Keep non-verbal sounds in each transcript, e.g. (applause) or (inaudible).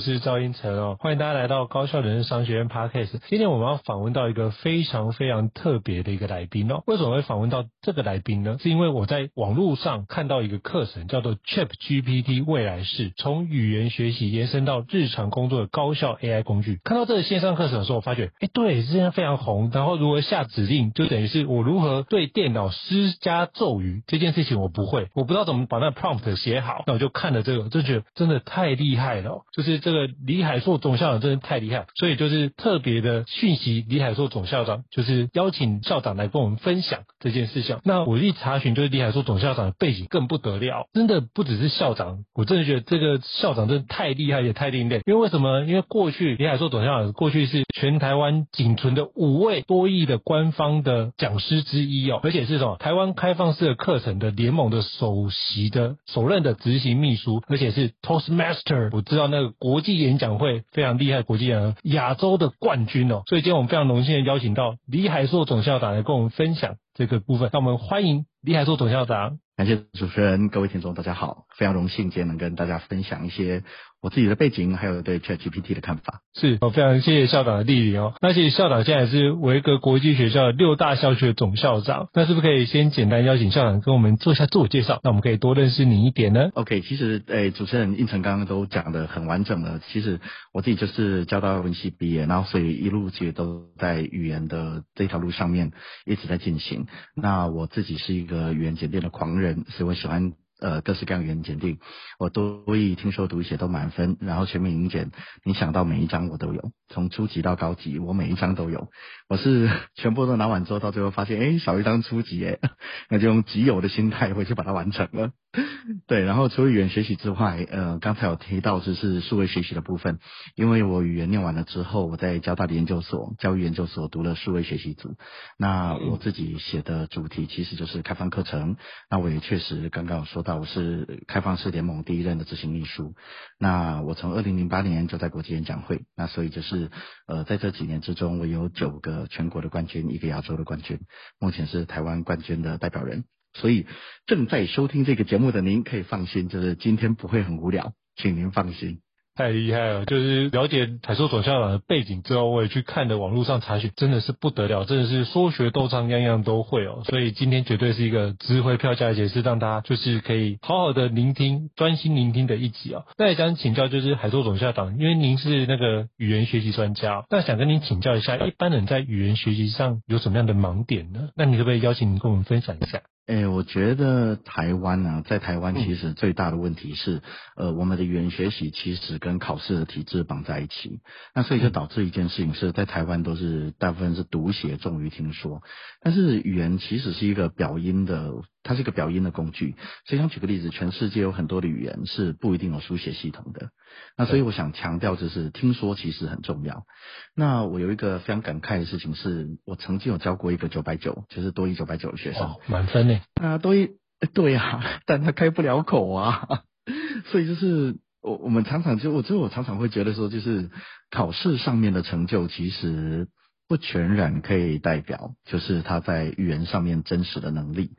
是赵英成哦，欢迎大家来到高效人生商学院 Podcast。今天我们要访问到一个非常非常特别的一个来宾哦。为什么会访问到这个来宾呢？是因为我在网络上看到一个课程，叫做 ChatGPT 未来式，从语言学习延伸到日常工作的高效 AI 工具。看到这个线上课程的时候，我发觉，哎，对，现在非常红。然后如何下指令，就等于是我如何对电脑施加咒语这件事情，我不会，我不知道怎么把那 prompt 写好。那我就看了这个，就觉得真的太厉害了。就是这这个李海硕总校长真的太厉害，所以就是特别的讯息，李海硕总校长就是邀请校长来跟我们分享这件事情。那我一查询，就是李海硕总校长的背景更不得了，真的不只是校长，我真的觉得这个校长真的太厉害也太另类。因为为什么？因为过去李海硕总校长过去是全台湾仅存的五位多亿的官方的讲师之一哦，而且是什么台湾开放式的课程的联盟的首席的首任的执行秘书，而且是 Toastmaster，我知道那个。国国际演讲会非常厉害，国际演讲亚洲的冠军哦，所以今天我们非常荣幸的邀请到李海硕总校长来跟我们分享这个部分，那我们欢迎李海硕总校长。感谢主持人，各位听众，大家好，非常荣幸今天能跟大家分享一些我自己的背景，还有对 ChatGPT 的看法。是，我非常谢谢校长的莅临哦。那其实校长现在是维格国际学校的六大校区的总校长，那是不是可以先简单邀请校长跟我们做一下自我介绍？那我们可以多认识你一点呢？OK，其实诶，主持人应成刚刚都讲的很完整了。其实我自己就是交大文系毕业，然后所以一路其实都在语言的这条路上面一直在进行。那我自己是一个语言检定的狂人，所以我喜欢。呃，各式各样语言检定，我都会听说读写都满分，然后全面英检，你想到每一章我都有，从初级到高级，我每一章都有。我是 (laughs) 全部都拿完之后，到最后发现，哎，少一张初级，哎，(laughs) 那就用极有的心态回去把它完成了。(laughs) 对，然后除了语言学习之外，呃，刚才有提到就是数位学习的部分，因为我语言念完了之后，我在交大的研究所教育研究所读了数位学习组，那我自己写的主题其实就是开放课程，那我也确实刚刚有说到我是开放式联盟第一任的执行秘书，那我从二零零八年就在国际演讲会，那所以就是呃在这几年之中，我有九个全国的冠军，一个亚洲的冠军，目前是台湾冠军的代表人。所以正在收听这个节目的您可以放心，就是今天不会很无聊，请您放心。太厉害了！就是了解海硕总校长的背景之后，我也去看的网络上查询，真的是不得了，真的是说学逗唱样样都会哦。所以今天绝对是一个值回票价，而且是让大家就是可以好好的聆听、专心聆听的一集哦。那也想请教，就是海硕总校长，因为您是那个语言学习专家，那想跟您请教一下，一般人在语言学习上有什么样的盲点呢？那你可不可以邀请您跟我们分享一下？哎，我觉得台湾呢、啊，在台湾其实最大的问题是，呃，我们的语言学习其实跟考试的体制绑在一起，那所以就导致一件事情是在台湾都是大部分是读写重于听说，但是语言其实是一个表音的。它是一个表音的工具，所以想举个例子，全世界有很多的语言是不一定有书写系统的。那所以我想强调就是听说其实很重要。那我有一个非常感慨的事情是，我曾经有教过一个九百九，就是多一九百九的学生，满分呢。啊，多一对啊，但他开不了口啊，所以就是我我们常常就我就我常常会觉得说，就是考试上面的成就其实。不全然可以代表，就是他在语言上面真实的能力。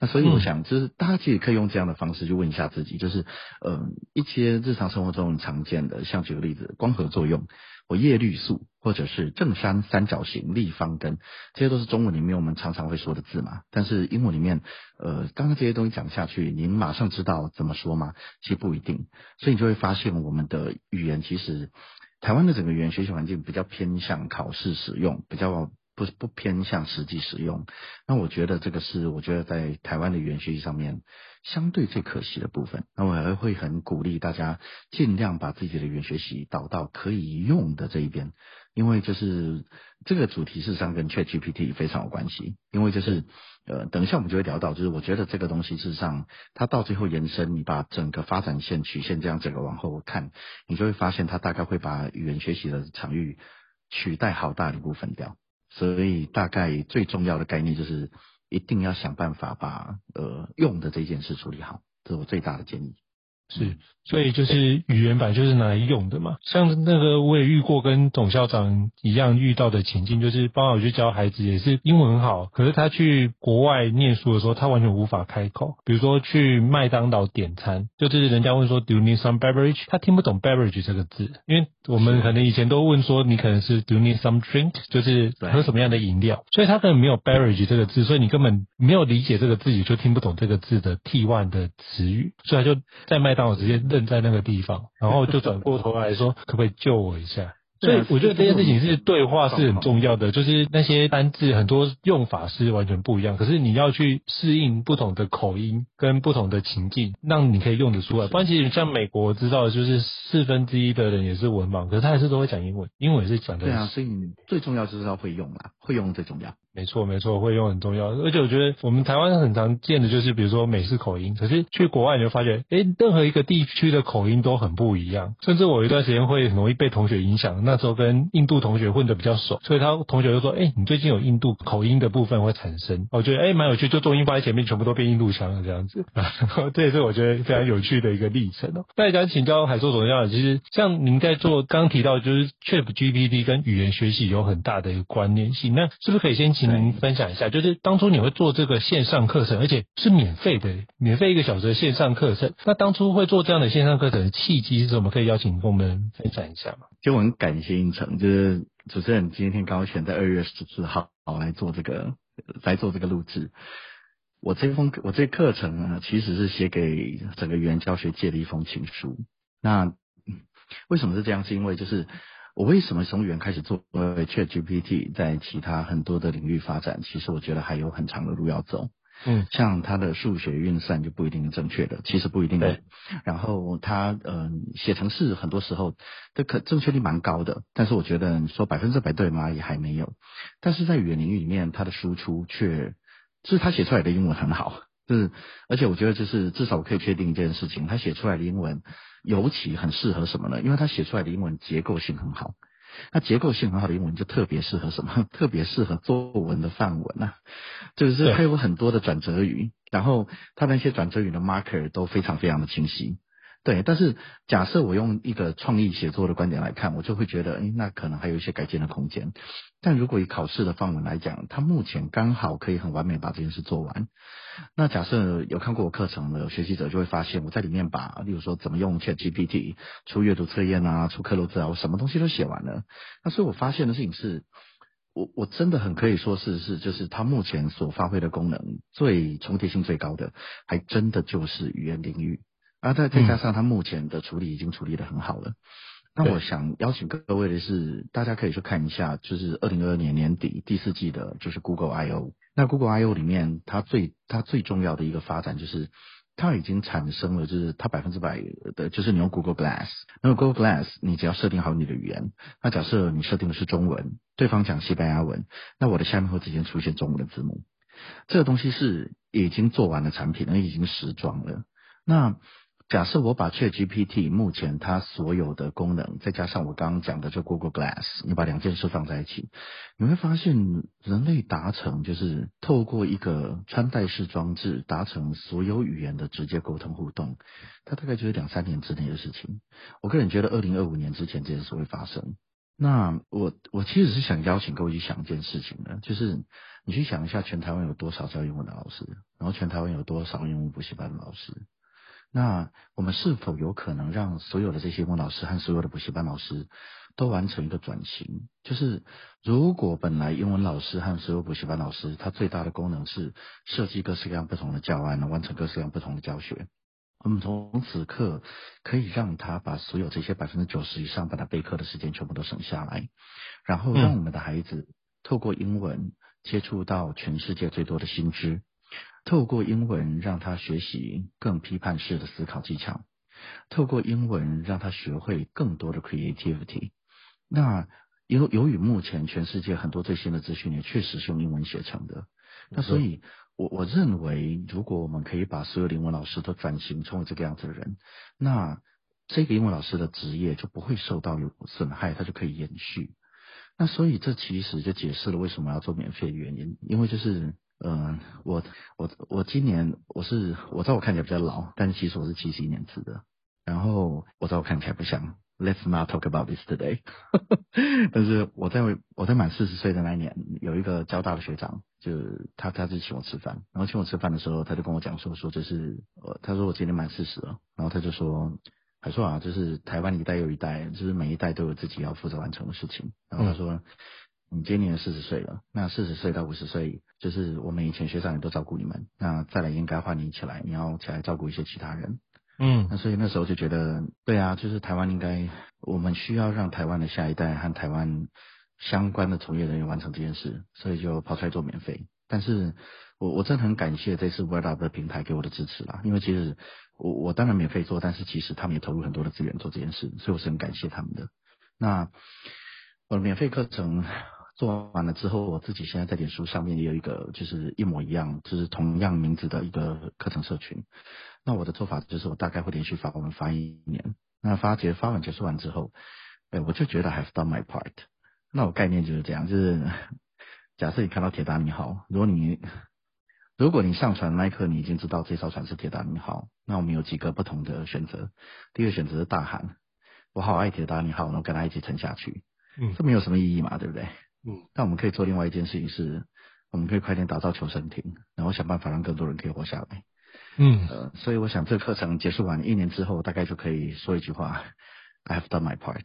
那所以我想，就是大家其实可以用这样的方式去问一下自己，就是，嗯，一些日常生活中常见的，像举个例子，光合作用，或叶绿素，或者是正三三角形、立方根，这些都是中文里面我们常常会说的字嘛。但是英文里面，呃，刚刚这些东西讲下去，您马上知道怎么说吗？其实不一定。所以你就会发现，我们的语言其实。台湾的整个语言学习环境比较偏向考试使用，比较不不偏向实际使用。那我觉得这个是我觉得在台湾的语言学习上面相对最可惜的部分。那我还会很鼓励大家尽量把自己的语言学习导到可以用的这一边，因为就是这个主题事实上跟 ChatGPT 非常有关系，因为就是呃，等一下我们就会聊到，就是我觉得这个东西事实上它到最后延伸，你把整个发展线曲线这样整个往后看，你就会发现它大概会把语言学习的场域取代好大的一部分掉，所以大概最重要的概念就是一定要想办法把呃用的这件事处理好，这是我最大的建议。是，所以就是语言本来就是拿来用的嘛。像那个我也遇过跟董校长一样遇到的情境，就是帮我去教孩子，也是英文很好，可是他去国外念书的时候，他完全无法开口。比如说去麦当劳点餐，就是人家问说 “Do you need some beverage”，他听不懂 “beverage” 这个字，因为我们可能以前都问说你可能是 “Do you need some drink”，就是喝什么样的饮料，所以他可能没有 “beverage” 这个字，所以你根本没有理解这个字，也就听不懂这个字的替换的词语，所以他就在麦。让我直接愣在那个地方，(laughs) 然后就转过头来说：“可不可以救我一下？”所以我觉得这件事情是对话是很重要的，就是那些单字很多用法是完全不一样，可是你要去适应不同的口音跟不同的情境，让你可以用得出来。不然其实像美国知道的就是四分之一的人也是文盲，可是他还是都会讲英文，英文也是讲的。对啊，所以你最重要就是要会用啦，会用最重要。没错，没错，会用很重要。而且我觉得我们台湾很常见的就是，比如说美式口音，可是去国外你就发现，诶，任何一个地区的口音都很不一样。甚至我有一段时间会很容易被同学影响，那时候跟印度同学混得比较熟，所以他同学就说，诶，你最近有印度口音的部分会产生。我觉得诶蛮有趣，就重音放在前面，全部都变印度腔了这样子。(laughs) 这也是我觉得非常有趣的一个历程哦。那也想请教海硕总校长，其实像您在做刚提到，就是 ChatGPT 跟语言学习有很大的一个关联性，那是不是可以先请？您分享一下，就是当初你会做这个线上课程，而且是免费的，免费一个小时的线上课程。那当初会做这样的线上课程的契机是什么？可以邀请跟我们分享一下吗？就我很感谢应成，就是主持人今天刚好选在二月十四号来做这个来做这个录制。我这封我这课程呢，其实是写给整个语言教学界的一封情书。那为什么是这样？是因为就是。我为什么从语言开始做 ChatGPT，在其他很多的领域发展，其实我觉得还有很长的路要走。嗯，像它的数学运算就不一定是正确的，其实不一定对。然后它嗯、呃、写程式很多时候的可正确率蛮高的，但是我觉得说百分之百对吗也还没有。但是在语言领域里面，它的输出却就是他写出来的英文很好，就是而且我觉得就是至少我可以确定一件事情，他写出来的英文。尤其很适合什么呢？因为他写出来的英文结构性很好，那结构性很好的英文就特别适合什么？(laughs) 特别适合作文的范文啊，就是它有很多的转折语，然后它那些转折语的 marker 都非常非常的清晰。对，但是假设我用一个创意写作的观点来看，我就会觉得，诶，那可能还有一些改进的空间。但如果以考试的范文来讲，它目前刚好可以很完美把这件事做完。那假设有看过我课程的学习者就会发现，我在里面把，例如说怎么用 ChatGPT 出阅读测验啊，出克漏字啊，我什么东西都写完了。那所以我发现的事情是，我我真的很可以说是是，就是它目前所发挥的功能最重叠性最高的，还真的就是语言领域。啊，再再加上它目前的处理已经处理得很好了。那我想邀请各位的是，大家可以去看一下，就是二零二二年年底第四季的，就是 Google I/O。那 Google I/O 里面，它最它最重要的一个发展就是，它已经产生了，就是它百分之百的，就是你用 Google Glass。那么 Google Glass，你只要设定好你的语言，那假设你设定的是中文，对方讲西班牙文，那我的下面会直接出现中文的字幕。这个东西是已经做完了产品，那已经实装了。那假设我把 ChatGPT 目前它所有的功能，再加上我刚刚讲的这 Google Glass，你把两件事放在一起，你会发现人类达成就是透过一个穿戴式装置达成所有语言的直接沟通互动，它大概就是两三年之内的事情。我个人觉得二零二五年之前这件事会发生。那我我其实是想邀请各位去想一件事情的，就是你去想一下全台湾有多少教英文的老师，然后全台湾有多少英文补习班的老师。那我们是否有可能让所有的这些英文老师和所有的补习班老师都完成一个转型？就是如果本来英文老师和所有补习班老师，他最大的功能是设计各式各样不同的教案，完成各式各样不同的教学，我们从此刻可以让他把所有这些百分之九十以上把他备课的时间全部都省下来，然后让我们的孩子透过英文接触到全世界最多的新知。透过英文让他学习更批判式的思考技巧，透过英文让他学会更多的 creativity。那由由于目前全世界很多最新的资讯也确实是用英文写成的，那所以我我认为，如果我们可以把所有的英文老师都转型成为这个样子的人，那这个英文老师的职业就不会受到有损害，它就可以延续。那所以这其实就解释了为什么要做免费的原因，因为就是，呃，我我我今年我是我知道我看起来比较老，但是其实我是七十一年次的，然后我知道我看起来不像。Let's not talk about this today。(laughs) 但是我在我在满四十岁的那一年，有一个交大的学长，就他他就请我吃饭，然后请我吃饭的时候，他就跟我讲说说这是呃，他说我今年满四十了，然后他就说，还说啊，就是台湾一代又一代，就是每一代都有自己要负责完成的事情。然后他说，你今年四十岁了，那四十岁到五十岁，就是我们以前学长也都照顾你们，那再来应该换你起来，你要起来照顾一些其他人。嗯，那所以那时候就觉得，对啊，就是台湾应该，我们需要让台湾的下一代和台湾相关的从业人员完成这件事，所以就跑出来做免费。但是我我真的很感谢这次 Word Up 的平台给我的支持啦，因为其实我我当然免费做，但是其实他们也投入很多的资源做这件事，所以我是很感谢他们的。那我的免费课程做完了之后，我自己现在在脸书上面也有一个就是一模一样，就是同样名字的一个课程社群。那我的做法就是，我大概会连续发文发一年。那发结发完结束完之后，哎，我就觉得 I've done my part。那我概念就是这样，就是假设你看到铁达尼号，如果你如果你上船那一刻你已经知道这艘船是铁达尼号，那我们有几个不同的选择。第一个选择是大喊“我好爱铁达尼号”，然后跟他一起沉下去。嗯，这没有什么意义嘛，对不对？嗯。但我们可以做另外一件事情是，我们可以快点打造求生艇，然后想办法让更多人可以活下来。嗯，呃，所以我想这个课程结束完一年之后，大概就可以说一句话：I have done my part。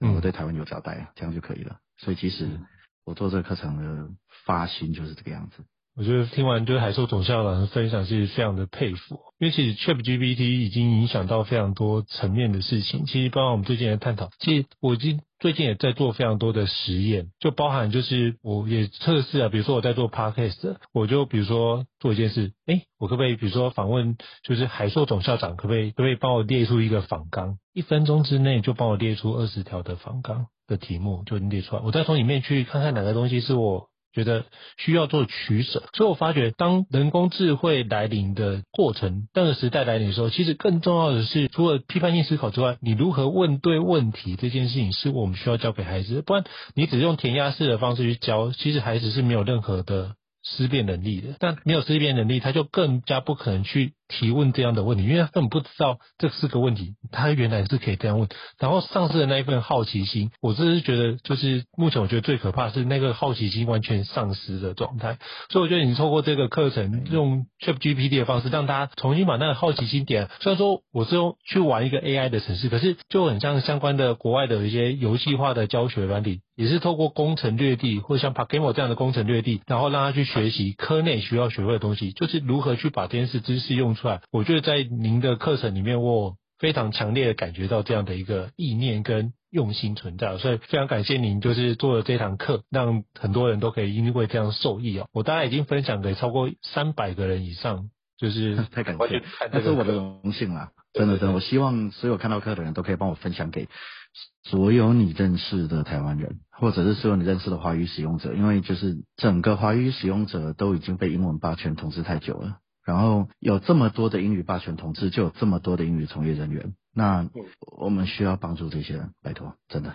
嗯，我对台湾有交代，这样就可以了。所以其实我做这个课程的发心就是这个样子。我觉得听完就是海硕总校长的分享，是非常的佩服。因为其实 ChatGPT 已经影响到非常多层面的事情。其实包括我们最近的探讨，其实我已经。最近也在做非常多的实验，就包含就是我也测试啊，比如说我在做 podcast，我就比如说做一件事，诶，我可不可以比如说访问，就是海硕总校长，可不可以可不可以帮我列出一个访纲，一分钟之内就帮我列出二十条的访纲的题目，就列出来，我再从里面去看看哪个东西是我。觉得需要做取舍，所以我发觉，当人工智慧来临的过程，那个时代来临的时候，其实更重要的是，除了批判性思考之外，你如何问对问题这件事情，是我们需要教给孩子。不然，你只用填鸭式的方式去教，其实孩子是没有任何的思辨能力的。但没有思辨能力，他就更加不可能去。提问这样的问题，因为他根本不知道这是个问题，他原来是可以这样问，然后丧失的那一份好奇心，我真是觉得，就是目前我觉得最可怕是那个好奇心完全丧失的状态。所以我觉得你透过这个课程，用 ChatGPT 的方式，让大家重新把那个好奇心点。虽然说我是用去玩一个 AI 的城市，可是就很像相关的国外的一些游戏化的教学软体，也是透过攻城略地，或者像 Pakemo 这样的攻城略地，然后让他去学习科内需要学会的东西，就是如何去把这件事知识用出来，我觉得在您的课程里面，我非常强烈的感觉到这样的一个意念跟用心存在，所以非常感谢您，就是做了这堂课，让很多人都可以因为这样受益哦。我大概已经分享给超过三百个人以上，就是 (laughs) 太感谢，那是我的荣幸啦，真的真的，我希望所有看到课的人都可以帮我分享给所有你认识的台湾人，或者是所有你认识的华语使用者，因为就是整个华语使用者都已经被英文霸权统治太久了。然后有这么多的英语霸权统治，就有这么多的英语从业人员。那我们需要帮助这些人，拜托，真的。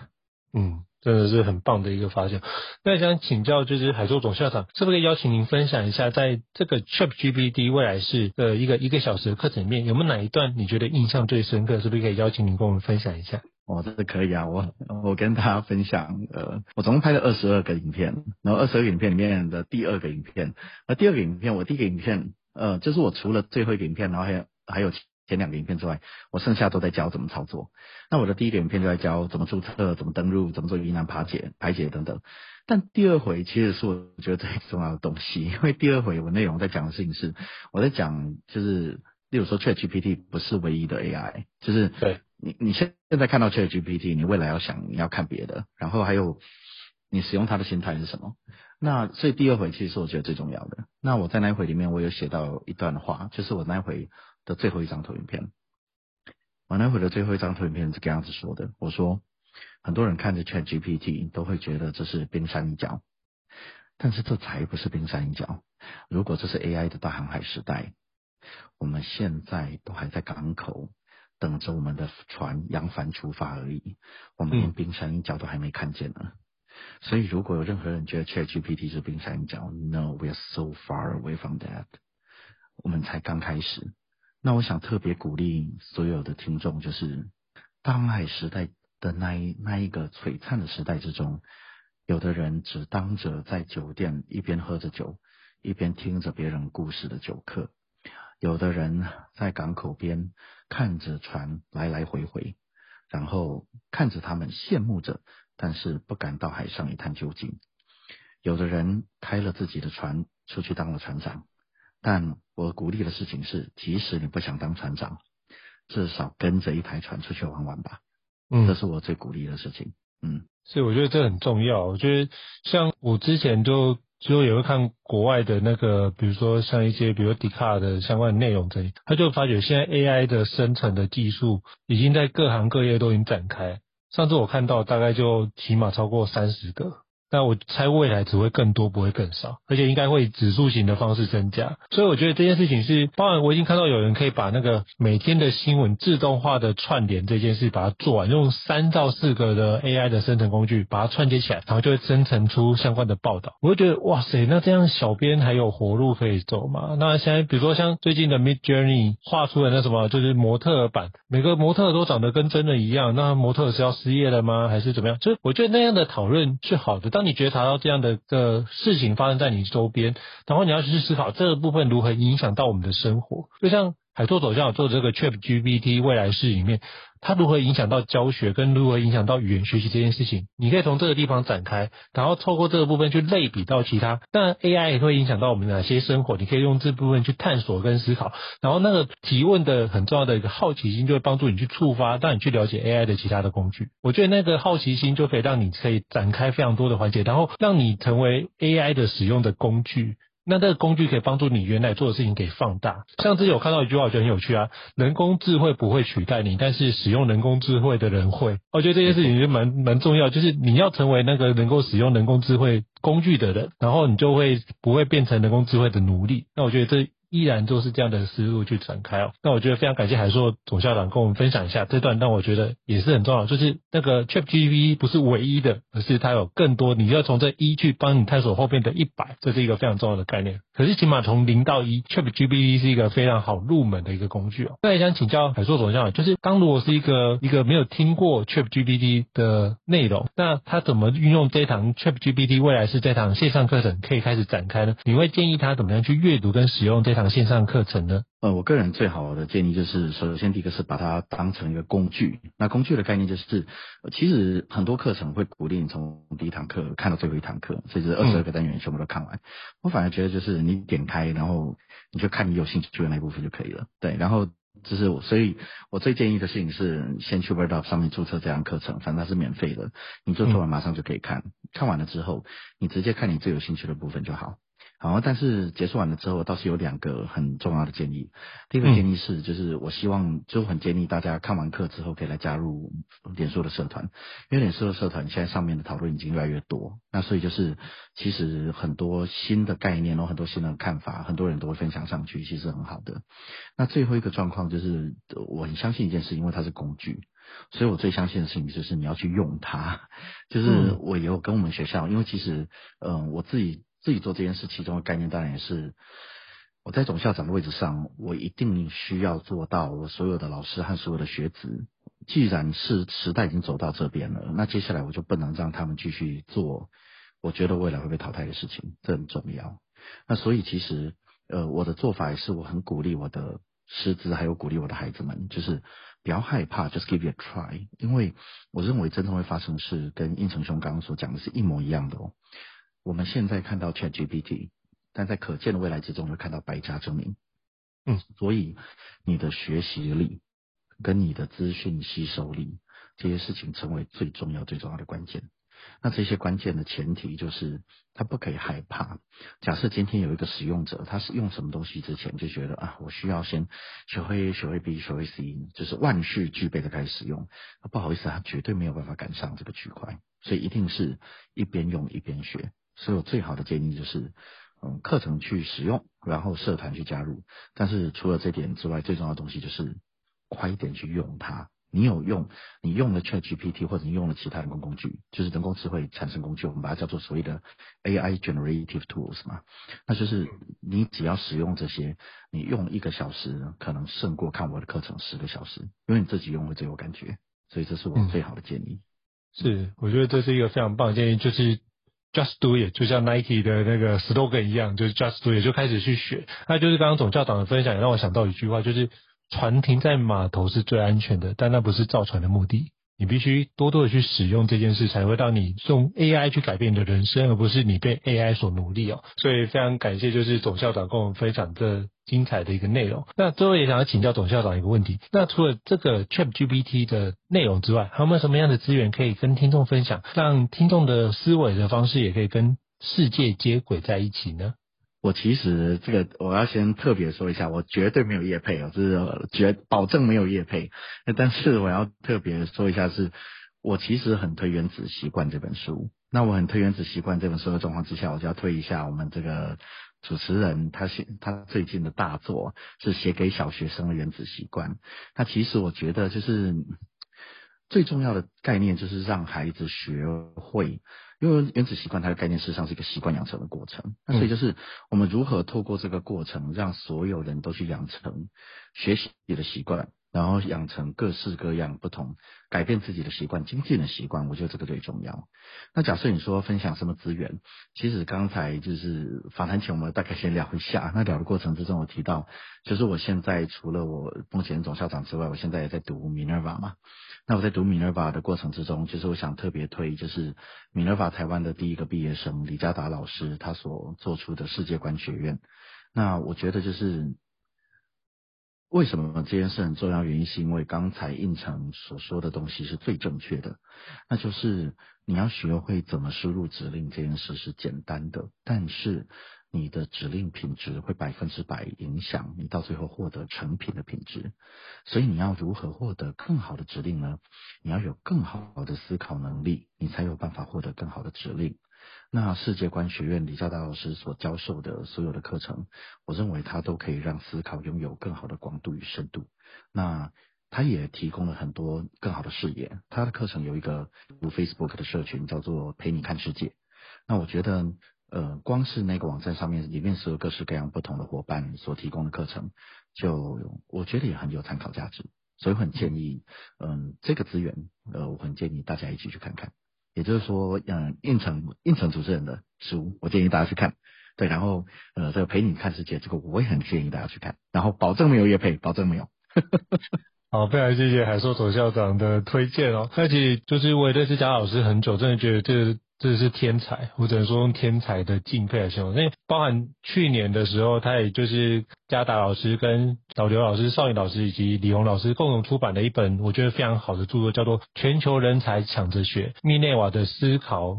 嗯，真的是很棒的一个发现。那想请教，就是海硕总校长，是不是可以邀请您分享一下，在这个 Chip GPD 未来式的一个一个小时的课程里面，有没有哪一段你觉得印象最深刻？是不是可以邀请您跟我们分享一下？哦，这是可以啊，我我跟大家分享，呃，我总共拍了二十二个影片，然后二十二个影片里面的第二个影片，那第二个影片，我第一个影片。呃，就是我除了最后一个影片，然后还有还有前两个影片之外，我剩下都在教怎么操作。那我的第一个影片就在教怎么注册、怎么登录、怎么做疑难排解、排解等等。但第二回其实是我觉得最重要的东西，因为第二回我内容在讲的事情是我在讲，就是例如说 ChatGPT 不是唯一的 AI，就是对你你现现在看到 ChatGPT，你未来要想你要看别的，然后还有你使用它的心态是什么。那所以第二回其实是我觉得最重要的。那我在那一回里面，我有写到一段话，就是我那一回的最后一张投影片。我那回的最后一张投影片是这样子说的：我说，很多人看着 ChatGPT 都会觉得这是冰山一角，但是这才不是冰山一角。如果这是 AI 的大航海时代，我们现在都还在港口等着我们的船扬帆出发而已，我们连冰山一角都还没看见呢。嗯、所以，如果有任何人觉得 ChatGPT 是冰山一角，No，we are so far away from that。我们才刚开始。那我想特别鼓励所有的听众，就是大航海时代的那一那一个璀璨的时代之中，有的人只当着在酒店一边喝着酒，一边听着别人故事的酒客；有的人在港口边看着船来来回回，然后看着他们羡慕着，但是不敢到海上一探究竟；有的人开了自己的船出去当了船长。但我鼓励的事情是，即使你不想当船长，至少跟着一排船出去玩玩吧。嗯，这是我最鼓励的事情。嗯，所以我觉得这很重要。我觉得像我之前就就也会看国外的那个，比如说像一些比如 Dcard 的相关的内容这里，他就发觉现在 AI 的生成的技术已经在各行各业都已经展开。上次我看到大概就起码超过三十个。那我猜未来只会更多，不会更少，而且应该会指数型的方式增加。所以我觉得这件事情是，当然我已经看到有人可以把那个每天的新闻自动化的串联这件事把它做完，用三到四个的 AI 的生成工具把它串接起来，然后就会生成出相关的报道。我就觉得哇塞，那这样小编还有活路可以走吗？那现在比如说像最近的 Midjourney 画出的那什么，就是模特版，每个模特都长得跟真的一样，那模特是要失业了吗？还是怎么样？就是我觉得那样的讨论是好的，但当你觉察到这样的个事情发生在你周边，然后你要去思考这个部分如何影响到我们的生活。就像海拓走向做这个 ChatGPT 未来式里面，它如何影响到教学，跟如何影响到语言学习这件事情，你可以从这个地方展开，然后透过这个部分去类比到其他。当然 AI 也会影响到我们哪些生活，你可以用这部分去探索跟思考。然后那个提问的很重要的一个好奇心，就会帮助你去触发，让你去了解 AI 的其他的工具。我觉得那个好奇心就可以让你可以展开非常多的环节，然后让你成为 AI 的使用的工具。那这个工具可以帮助你原来做的事情给放大。像之前有看到一句话，我觉得很有趣啊，人工智慧不会取代你，但是使用人工智慧的人会。我觉得这件事情就蛮蛮重要，就是你要成为那个能够使用人工智慧工具的人，然后你就会不会变成人工智慧的奴隶。那我觉得这。依然都是这样的思路去展开哦。那我觉得非常感谢海硕总校长跟我们分享一下这段，但我觉得也是很重要，就是那个 ChatGPT 不是唯一的，而是它有更多，你要从这一去帮你探索后面的一百，这是一个非常重要的概念。可是起码从零到一，ChatGPT 是一个非常好入门的一个工具哦。那也想请教海硕总校长，就是当如果是一个一个没有听过 ChatGPT 的内容，那他怎么运用这堂 ChatGPT 未来是这堂线上课程可以开始展开呢？你会建议他怎么样去阅读跟使用这堂？线上课程呢？呃，我个人最好的建议就是，首先第一个是把它当成一个工具。那工具的概念就是，其实很多课程会鼓励你从第一堂课看到最后一堂课，甚至二十二个单元全部都看完。嗯、我反而觉得就是你点开，然后你就看你有兴趣的那一部分就可以了。对，然后就是我，所以我最建议的事情是，先去 Word Up 上面注册这堂课程，反正它是免费的，你注册完马上就可以看。嗯、看完了之后，你直接看你最有兴趣的部分就好。好，但是结束完了之后，倒是有两个很重要的建议。第一个建议是，就是我希望就很建议大家看完课之后可以来加入脸书的社团，因为脸书的社团现在上面的讨论已经越来越多。那所以就是其实很多新的概念，然后很多新的看法，很多人都会分享上去，其实很好的。那最后一个状况就是，我很相信一件事，因为它是工具，所以我最相信的事情就是你要去用它。(laughs) 就是我也有跟我们学校，因为其实嗯、呃，我自己。自己做这件事，其中的概念当然也是我在总校长的位置上，我一定需要做到，我所有的老师和所有的学子，既然是时代已经走到这边了，那接下来我就不能让他们继续做，我觉得未来会被淘汰的事情，这很重要。那所以其实，呃，我的做法也是我很鼓励我的师资，还有鼓励我的孩子们，就是不要害怕，just give it a try，因为我认为真正会发生的事，跟胤丞兄刚刚所讲的是一模一样的哦。我们现在看到 ChatGPT，但在可见的未来之中会看到百家争鸣。嗯，所以你的学习力跟你的资讯吸收力这些事情成为最重要最重要的关键。那这些关键的前提就是他不可以害怕。假设今天有一个使用者，他是用什么东西之前就觉得啊，我需要先学会 A 学会 B 学会 C，就是万事俱备的开始使用。不好意思，他绝对没有办法赶上这个区块，所以一定是一边用一边学。所以我最好的建议就是，嗯，课程去使用，然后社团去加入。但是除了这点之外，最重要的东西就是快一点去用它。你有用，你用了 ChatGPT 或者你用了其他人工工具，就是人工智慧产生工具，我们把它叫做所谓的 AI Generative Tools 嘛。那就是你只要使用这些，你用一个小时可能胜过看我的课程十个小时，因为你自己用会最有感觉。所以这是我最好的建议。嗯、是，我觉得这是一个非常棒的建议，就是 Just Do It，就像 Nike 的那个 slogan 一样，就是 Just Do It，就开始去学。那就是刚刚总教长的分享，也让我想到一句话，就是。船停在码头是最安全的，但那不是造船的目的。你必须多多的去使用这件事，才会让你用 AI 去改变你的人生，而不是你被 AI 所奴隶哦。所以非常感谢，就是总校长跟我们分享这精彩的一个内容。那最后也想要请教总校长一个问题：那除了这个 ChatGPT 的内容之外，还有没有什么样的资源可以跟听众分享，让听众的思维的方式也可以跟世界接轨在一起呢？我其实这个我要先特别说一下，我绝对没有业配哦，就是绝保证没有业配。但是我要特别说一下是，是我其实很推《原子习惯》这本书。那我很推《原子习惯》这本书的状况之下，我就要推一下我们这个主持人他写他最近的大作是写给小学生的《原子习惯》。那其实我觉得就是最重要的概念就是让孩子学会。因为原子习惯它的概念事实上是一个习惯养成的过程，那所以就是我们如何透过这个过程，让所有人都去养成学习的习惯，然后养成各式各样不同改变自己的习惯、精进的习惯，我觉得这个最重要。那假设你说分享什么资源，其实刚才就是访谈前我们大概先聊一下，那聊的过程之中我提到，就是我现在除了我目前总校长之外，我现在也在读 Minerva 嘛。那我在读 Minerva 的过程之中，其实我想特别推，就是 Minerva 台湾的第一个毕业生李家达老师他所做出的世界观学院。那我觉得就是为什么这件事很重要，原因是因为刚才胤丞所说的东西是最正确的，那就是你要学会怎么输入指令这件事是简单的，但是。你的指令品质会百分之百影响你到最后获得成品的品质，所以你要如何获得更好的指令呢？你要有更好的思考能力，你才有办法获得更好的指令。那世界观学院李家达老师所教授的所有的课程，我认为他都可以让思考拥有更好的广度与深度。那他也提供了很多更好的视野。他的课程有一个 Facebook 的社群，叫做陪你看世界。那我觉得。呃，光是那个网站上面，里面是有各式各样不同的伙伴所提供的课程，就我觉得也很有参考价值，所以我很建议，嗯、这个资源，呃，我很建议大家一起去看看。也就是说，嗯，应承应承主持人的书，我建议大家去看。对，然后呃，这个陪你看世界，这个我也很建议大家去看。然后保证没有业配，保证没有。(laughs) 好，非常谢谢海硕总校长的推荐哦。那其实就是我也认识贾老师很久，真的觉得这。这是天才，我只能说用天才的敬佩来形容。那包含去年的时候，他也就是加达老师跟老刘老师、少颖老师以及李红老师共同出版的一本，我觉得非常好的著作，叫做《全球人才抢着学：密内瓦的思考》。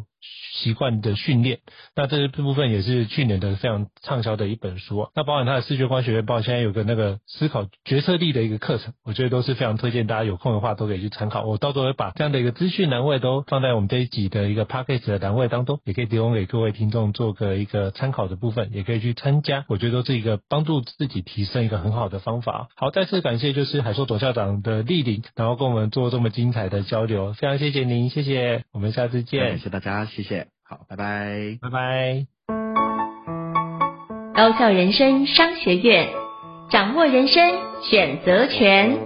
习惯的训练，那这部分也是去年的非常畅销的一本书。那包含他的视觉观学院，包括现在有个那个思考决策力的一个课程，我觉得都是非常推荐大家有空的话都可以去参考。我到时候会把这样的一个资讯栏位都放在我们这一集的一个 podcast 的栏位当中，也可以提供给各位听众做个一个参考的部分，也可以去参加。我觉得都是一个帮助自己提升一个很好的方法。好，再次感谢就是海硕董校长的莅临，然后跟我们做这么精彩的交流，非常谢谢您，谢谢，我们下次见，谢谢大家，谢谢。好，拜拜，拜拜。高校人生商学院，掌握人生选择权。